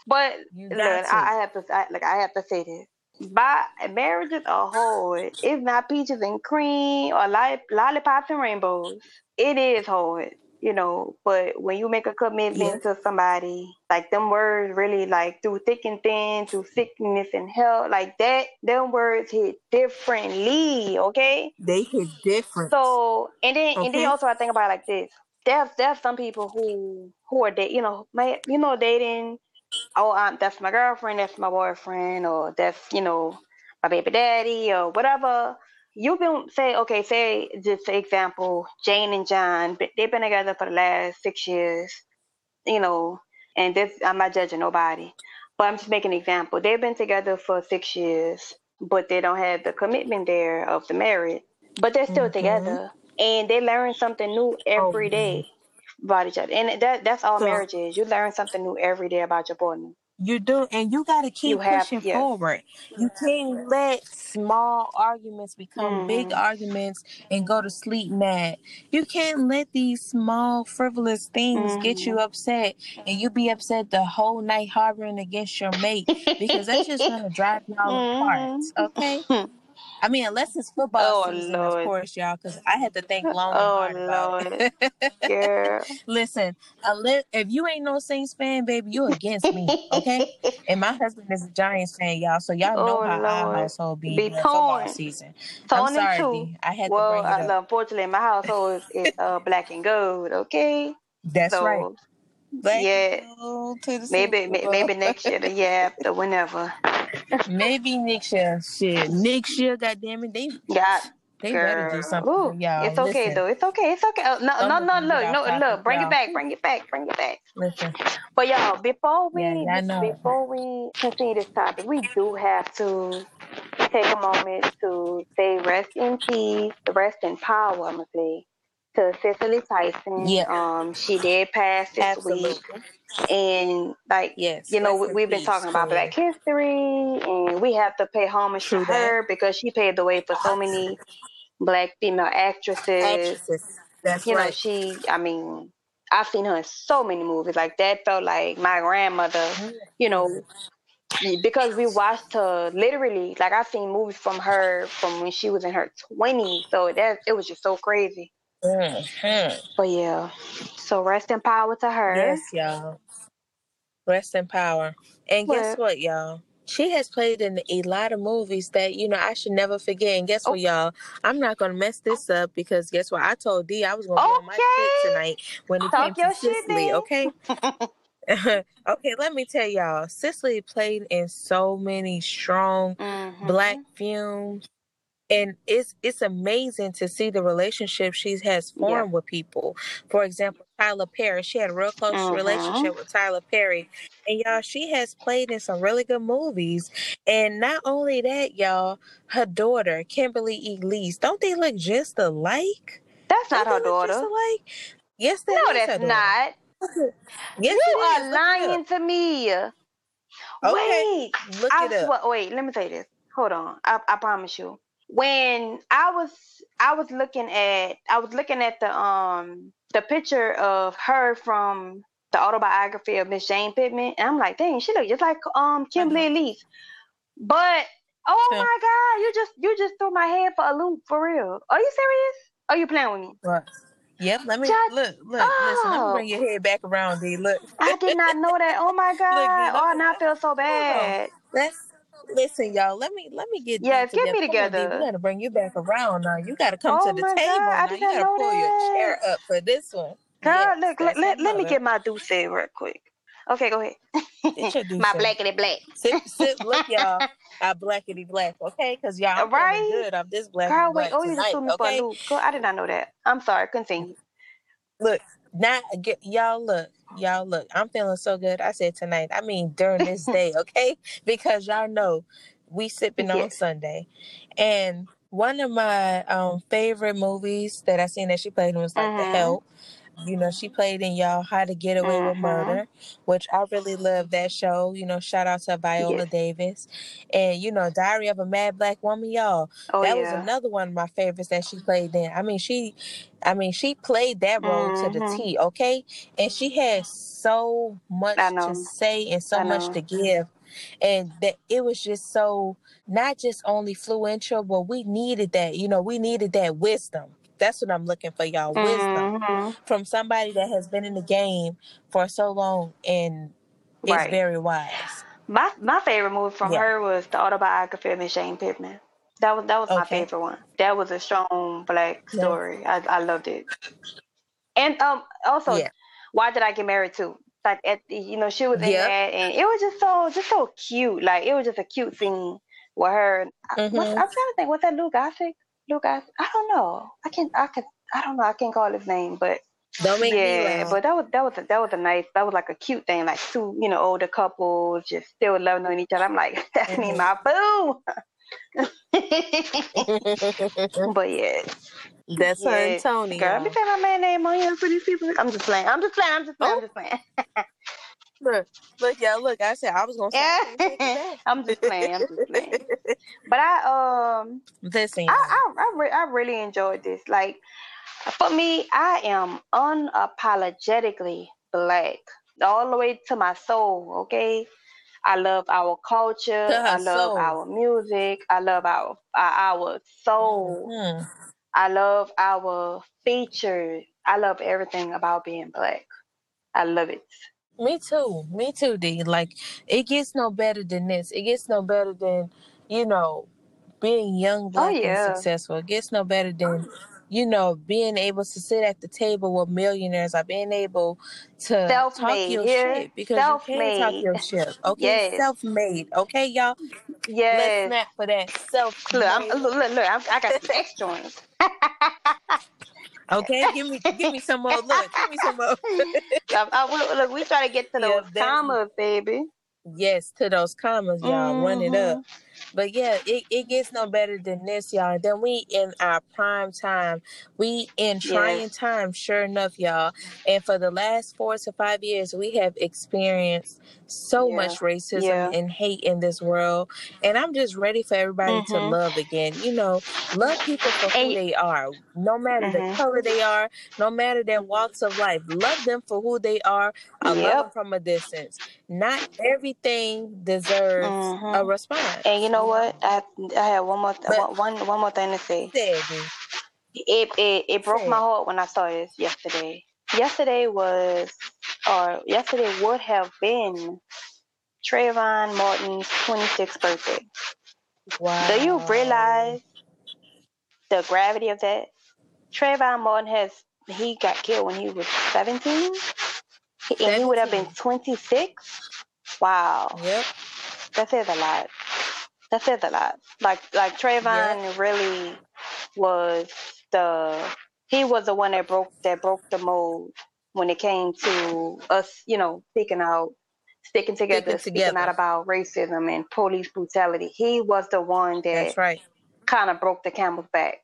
Speaker 2: But look. I, I have to I, like I have to say this. By is a hard. It's not peaches and cream or lolli- lollipops and rainbows. It is hard, you know. But when you make a commitment to somebody, like them words really like through thick and thin, through sickness and health, like that, them words hit differently, okay?
Speaker 3: They hit different.
Speaker 2: So and then and then also I think about it like this. There's there's some people who who are dating, you know may you know dating. Oh, um, that's my girlfriend. That's my boyfriend, or that's you know my baby daddy, or whatever. You can say okay. Say just for example, Jane and John. but They've been together for the last six years. You know, and this I'm not judging nobody, but I'm just making an example. They've been together for six years, but they don't have the commitment there of the marriage but they're still
Speaker 3: Mhm.
Speaker 2: together and they learn something new every
Speaker 3: Oh,
Speaker 2: day about each other and that that's all
Speaker 3: So-
Speaker 2: marriage is you learn something new every day about your partner
Speaker 3: You do, and you got to keep
Speaker 2: have-
Speaker 3: pushing
Speaker 2: yes.
Speaker 3: forward. You can't let small arguments become big
Speaker 2: Mhm.
Speaker 3: arguments and go to sleep mad. You can't let these small, frivolous things get
Speaker 2: Mm-hmm.
Speaker 3: you upset, and you be upset the whole night harboring against your mate because that's just gonna drive y'all apart. Okay. I mean, unless it's football
Speaker 2: Oh,
Speaker 3: season,
Speaker 2: Lord.
Speaker 3: of course, y'all, because I had to think long and
Speaker 2: Oh,
Speaker 3: hard about it.
Speaker 2: girl
Speaker 3: Listen, unless, if you ain't no Saints fan, baby, you against me, okay? And my husband is a Giants fan, y'all, so y'all know
Speaker 2: Oh,
Speaker 3: how our
Speaker 2: Lord.
Speaker 3: household be,
Speaker 2: Be
Speaker 3: during football season.
Speaker 2: Torn
Speaker 3: I'm sorry,
Speaker 2: two.
Speaker 3: D. I had
Speaker 2: well
Speaker 3: to bring it up.
Speaker 2: unfortunately my household is, is uh black and gold okay
Speaker 3: That's
Speaker 2: so
Speaker 3: right. Black
Speaker 2: yeah.
Speaker 3: and gold to the
Speaker 2: maybe maybe next year Yeah, the year after whenever
Speaker 3: Maybe next year. Shit, next year, goddamn it, they
Speaker 2: got
Speaker 3: they better do something
Speaker 2: ooh,
Speaker 3: for y'all.
Speaker 2: It's okay
Speaker 3: Listen,
Speaker 2: though. It's okay. It's okay. Oh, no, oh,
Speaker 3: no,
Speaker 2: no.
Speaker 3: of you
Speaker 2: Look, no, look. Bring
Speaker 3: y'all.
Speaker 2: it back. Bring it back. Bring it back.
Speaker 3: Listen,
Speaker 2: But y'all, before we
Speaker 3: Yeah, y'all know.
Speaker 2: before we continue this topic, we do have to take a moment to say rest in peace, rest in power. I'm gonna say to Cicely Tyson.
Speaker 3: Yeah.
Speaker 2: Um, she did pass this
Speaker 3: absolutely.
Speaker 2: week, and like
Speaker 3: Yes.
Speaker 2: you know, we, we've been talking about
Speaker 3: Queen.
Speaker 2: Black History, and we have to pay homage
Speaker 3: True
Speaker 2: to
Speaker 3: that.
Speaker 2: her because she paved the way for so many black female actresses.
Speaker 3: Actresses. That's
Speaker 2: You know,
Speaker 3: right.
Speaker 2: she. I mean, I've seen her in so many movies. Like that felt like my grandmother. You know, because we watched her literally. Like I've seen movies from her from when she was in her twenties. So that it was just so crazy.
Speaker 3: Mhm.
Speaker 2: But yeah. So rest in power to her.
Speaker 3: Yes, y'all. Rest in power. And guess
Speaker 2: What?
Speaker 3: what, y'all? She has played in a lot of movies that, you know, I should never forget. And guess
Speaker 2: Oh.
Speaker 3: what, y'all? I'm not going to mess this up because guess what? I told D I was going to be on my
Speaker 2: Okay.
Speaker 3: shit tonight when it
Speaker 2: Talk
Speaker 3: came to
Speaker 2: your shit,
Speaker 3: Cicely,
Speaker 2: then.
Speaker 3: okay? okay, let me tell y'all. Cicely played in so many strong
Speaker 2: Mhm.
Speaker 3: black films and it's it's amazing to see the relationship she has
Speaker 2: Yeah.
Speaker 3: formed with people for example tyler perry she had a real close
Speaker 2: Mhm.
Speaker 3: relationship with tyler perry and y'all she has played in some really good movies and not only that y'all her daughter kimberly elise don't they look just alike
Speaker 2: That's not her
Speaker 3: they
Speaker 2: daughter.
Speaker 3: alike yes that
Speaker 2: No, that's not.
Speaker 3: yes
Speaker 2: you are lying to me.
Speaker 3: Okay,
Speaker 2: Wait,
Speaker 3: look
Speaker 2: I
Speaker 3: it up
Speaker 2: swear. Wait, let me say this. Hold on. I, I promise you. When I was I was looking at I was looking at the um the picture of her from the autobiography of Miss Jane Pittman, and I'm like, dang, she look just like um Kimberly Elise. But oh
Speaker 3: Sure.
Speaker 2: my God, you just you just threw my head for a loop for real. Are you serious? Are you playing with me?
Speaker 3: What? Yep, let me
Speaker 2: Shut
Speaker 3: look, look, listen, let me bring your head back around, D. Look.
Speaker 2: I did not know that. Oh my
Speaker 3: Look,
Speaker 2: God.
Speaker 3: D,
Speaker 2: Oh, now I feel so bad.
Speaker 3: let's listen, y'all. Let me let me get
Speaker 2: Yes, get me
Speaker 3: together. Come on, D. We gotta bring you back around now. You gotta come
Speaker 2: Oh
Speaker 3: to the table
Speaker 2: God,
Speaker 3: now. You gotta pull your chair up for this one.
Speaker 2: Girl,
Speaker 3: Yes,
Speaker 2: look, let, let, let me get my douce real quick. Okay, go ahead.
Speaker 3: Get your douce.
Speaker 2: my blackity black.
Speaker 3: Sit, sit. Look, y'all. I blackity black, okay? Cause y'all, I'm
Speaker 2: Right?
Speaker 3: good off this black.
Speaker 2: Girl, wait. Oh, you just threw me
Speaker 3: okay?
Speaker 2: for a loop. Girl, I did not know that. I'm sorry. Continue.
Speaker 3: Look, now get y'all look. Y'all look, I'm feeling so good. I said tonight. I mean during this day, okay? Because y'all know we sipping on
Speaker 2: Yes.
Speaker 3: Sunday. And one of my um favorite movies that I seen that she played was like The
Speaker 2: Mhm.
Speaker 3: Help. You know, she played in y'all How to Get Away with
Speaker 2: Mhm.
Speaker 3: Murder, which I really love that show. You know, shout out to Viola
Speaker 2: Yes.
Speaker 3: Davis. And you know, Diary of a Mad Black Woman, y'all.
Speaker 2: Oh
Speaker 3: that was
Speaker 2: yeah.
Speaker 3: another one of my favorites that she played in. I mean, she I mean, she played that role to the
Speaker 2: Mhm.
Speaker 3: T, okay? And she had so much to
Speaker 2: know.
Speaker 3: say and so
Speaker 2: I
Speaker 3: much
Speaker 2: know.
Speaker 3: to give. And that it was just so not just only fluential, but we needed that. You know, we needed that wisdom. That's what I'm looking for, y'all. Wisdom
Speaker 2: hmm
Speaker 3: from somebody that has been in the game for so long and is
Speaker 2: Right.
Speaker 3: very wise.
Speaker 2: My my favorite movie from
Speaker 3: Yeah.
Speaker 2: her was the autobiography of Miss Jane Pittman. That was that was my favorite one. That was a strong black
Speaker 3: Yeah.
Speaker 2: story. I I loved it. And um also,
Speaker 3: Yeah.
Speaker 2: why did I get married too? Like at the, you know she was in
Speaker 3: Yep.
Speaker 2: that and it was just so just so cute. Like it was just a cute scene with her. I- What's,
Speaker 3: hmm
Speaker 2: I'm trying to think. What's that? Lou Gossett? Lou Gossett? I don't know. I can I can I don't know. I can't call his name, but
Speaker 3: Don't make me
Speaker 2: yeah.
Speaker 3: laugh.
Speaker 2: But that was that was a, that was a nice. That was like a cute thing. Like two you know older couples just still loving on each other. I'm like that's me, my boo. but yeah,
Speaker 3: That's her and. Tony,
Speaker 2: Girl, let me say my man name on here for these people. I'm just playing. I'm just playing. I'm just playing. I'm
Speaker 3: Oh,
Speaker 2: just playing. Oh.
Speaker 3: look, look, y'all, look. I said I was gonna say I can't take it
Speaker 2: I'm just playing. I'm just playing. But I um
Speaker 3: this
Speaker 2: I. I I, re- I really enjoyed this. Like for me, I am unapologetically black all the way to my soul. Okay, I love our culture. I love
Speaker 3: soul.
Speaker 2: our music. I love our our, soul.
Speaker 3: hmm
Speaker 2: I love our features. I love everything about being black. I love it.
Speaker 3: Me too. Me too, D. Like it gets no better than this. It gets no better than, you know, being young,
Speaker 2: Oh
Speaker 3: black, and successful. It gets no better than, you know, being able to sit at the table with millionaires or being able to talk
Speaker 2: self-made
Speaker 3: your
Speaker 2: here,
Speaker 3: shit because you can talk your shit. Okay,
Speaker 2: Yes,
Speaker 3: self made. Okay, y'all. Let's snap for that. Self
Speaker 2: Look, I'm look, look, look I'm, I got some extra ones.
Speaker 3: Okay, give me give me some more. Look, give me some more.
Speaker 2: I, look, we try to get to those
Speaker 3: that's
Speaker 2: commas, baby.
Speaker 3: yes to those commas, y'all. Run it up.
Speaker 2: Mm-hmm.
Speaker 3: But yeah, it, it gets no better than this, y'all. Then we in our prime time. We in trying
Speaker 2: Yes.
Speaker 3: times, sure enough, y'all. And for the last four to five years, we have experienced so
Speaker 2: Yeah.
Speaker 3: much racism
Speaker 2: Yeah.
Speaker 3: and hate in this world. And I'm just ready for everybody to
Speaker 2: Mhm.
Speaker 3: love again. You know, love people for who they are, no matter the
Speaker 2: mhm.
Speaker 3: color they are, no matter their walks of life. Love them for who they are. I love them from a distance. Not everything deserves a
Speaker 2: Mhm.
Speaker 3: response.
Speaker 2: And you know what? I I have one more th-
Speaker 3: but
Speaker 2: one one more thing to say.
Speaker 3: it.
Speaker 2: It it broke my heart when I saw this yesterday. Yesterday was or yesterday would have been Trayvon Martin's 26th birthday. Do you realize the gravity of that? Trayvon Martin has he got killed when he was 17 and he would have been 26. Wow.
Speaker 3: Yep.
Speaker 2: That says a lot. That says a lot. Like like Trayvon really was the he was the one that broke that broke the mold when it came to us, you know, speaking out, sticking together,
Speaker 3: Sticking
Speaker 2: speaking out about racism and police brutality. He was the one that
Speaker 3: That's right.
Speaker 2: kind of broke the camel's back,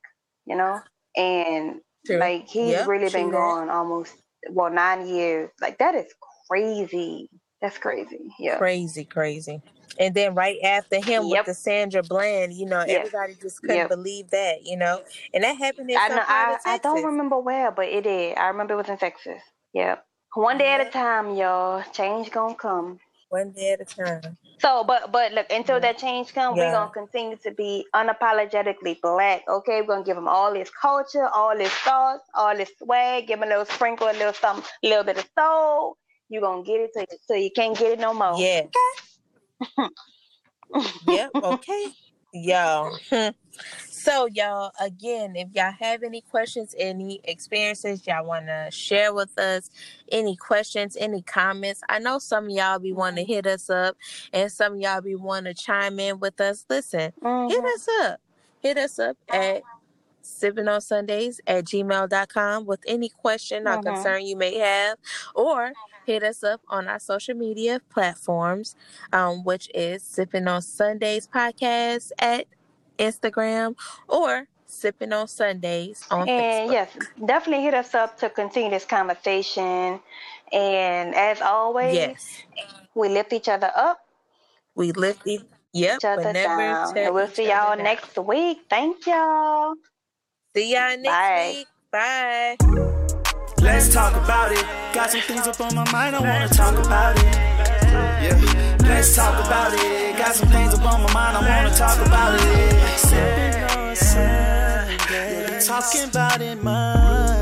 Speaker 2: you know? And
Speaker 3: True.
Speaker 2: like he's
Speaker 3: Yep,
Speaker 2: really been
Speaker 3: that.
Speaker 2: gone almost well nine years. Like that is crazy. That's crazy. Yeah.
Speaker 3: Crazy, crazy. And then right after him with
Speaker 2: Yep.
Speaker 3: the Sandra Bland, you know,
Speaker 2: Yes.
Speaker 3: everybody just couldn't
Speaker 2: Yep.
Speaker 3: believe that, you know. And that happened in
Speaker 2: I
Speaker 3: some
Speaker 2: know.
Speaker 3: part
Speaker 2: I
Speaker 3: of
Speaker 2: I don't
Speaker 3: Texas.
Speaker 2: remember where, but it did. I remember it was in Texas. Yep. One day at a
Speaker 3: Yep.
Speaker 2: time, y'all. Change gonna come.
Speaker 3: One day at a time.
Speaker 2: So, but but look, until that change comes, we're
Speaker 3: Yeah.
Speaker 2: gonna continue to be unapologetically black. Okay, we're gonna give them all this culture, all this thoughts, all this swag. Give them a little sprinkle, a little something, a little bit of soul. You gonna get it till, till you can't get it no more.
Speaker 3: Yes. Yep. Okay. Y'all. So, y'all, again, if y'all have any questions, any experiences y'all want to share with us, any questions, any comments, I know some of y'all be wanting to hit us up and some of y'all be wanting to chime in with us. Listen, hit
Speaker 2: Mhm.
Speaker 3: us up. Hit us up at sipping on Sundaze at gmail.com with any question or
Speaker 2: Mhm.
Speaker 3: concern you may have. Or hit us up on our social media platforms, um, which is Sipping on Sundaze podcast at Instagram or Sipping on Sundaze on
Speaker 2: And
Speaker 3: Facebook.
Speaker 2: yes, definitely hit us up to continue this conversation. And as always,
Speaker 3: Yes.
Speaker 2: we lift each other up,
Speaker 3: We lift each, yep,
Speaker 2: each other down. And we'll see y'all
Speaker 3: down.
Speaker 2: next week. Thank y'all.
Speaker 3: See y'all next
Speaker 2: Bye.
Speaker 3: week. Bye.
Speaker 1: Let's talk about it. Got some things up on my mind, I wanna talk about it. Yeah, let's talk about it. Got some things up on my mind, I wanna talk about it. Sunday, talking about it much.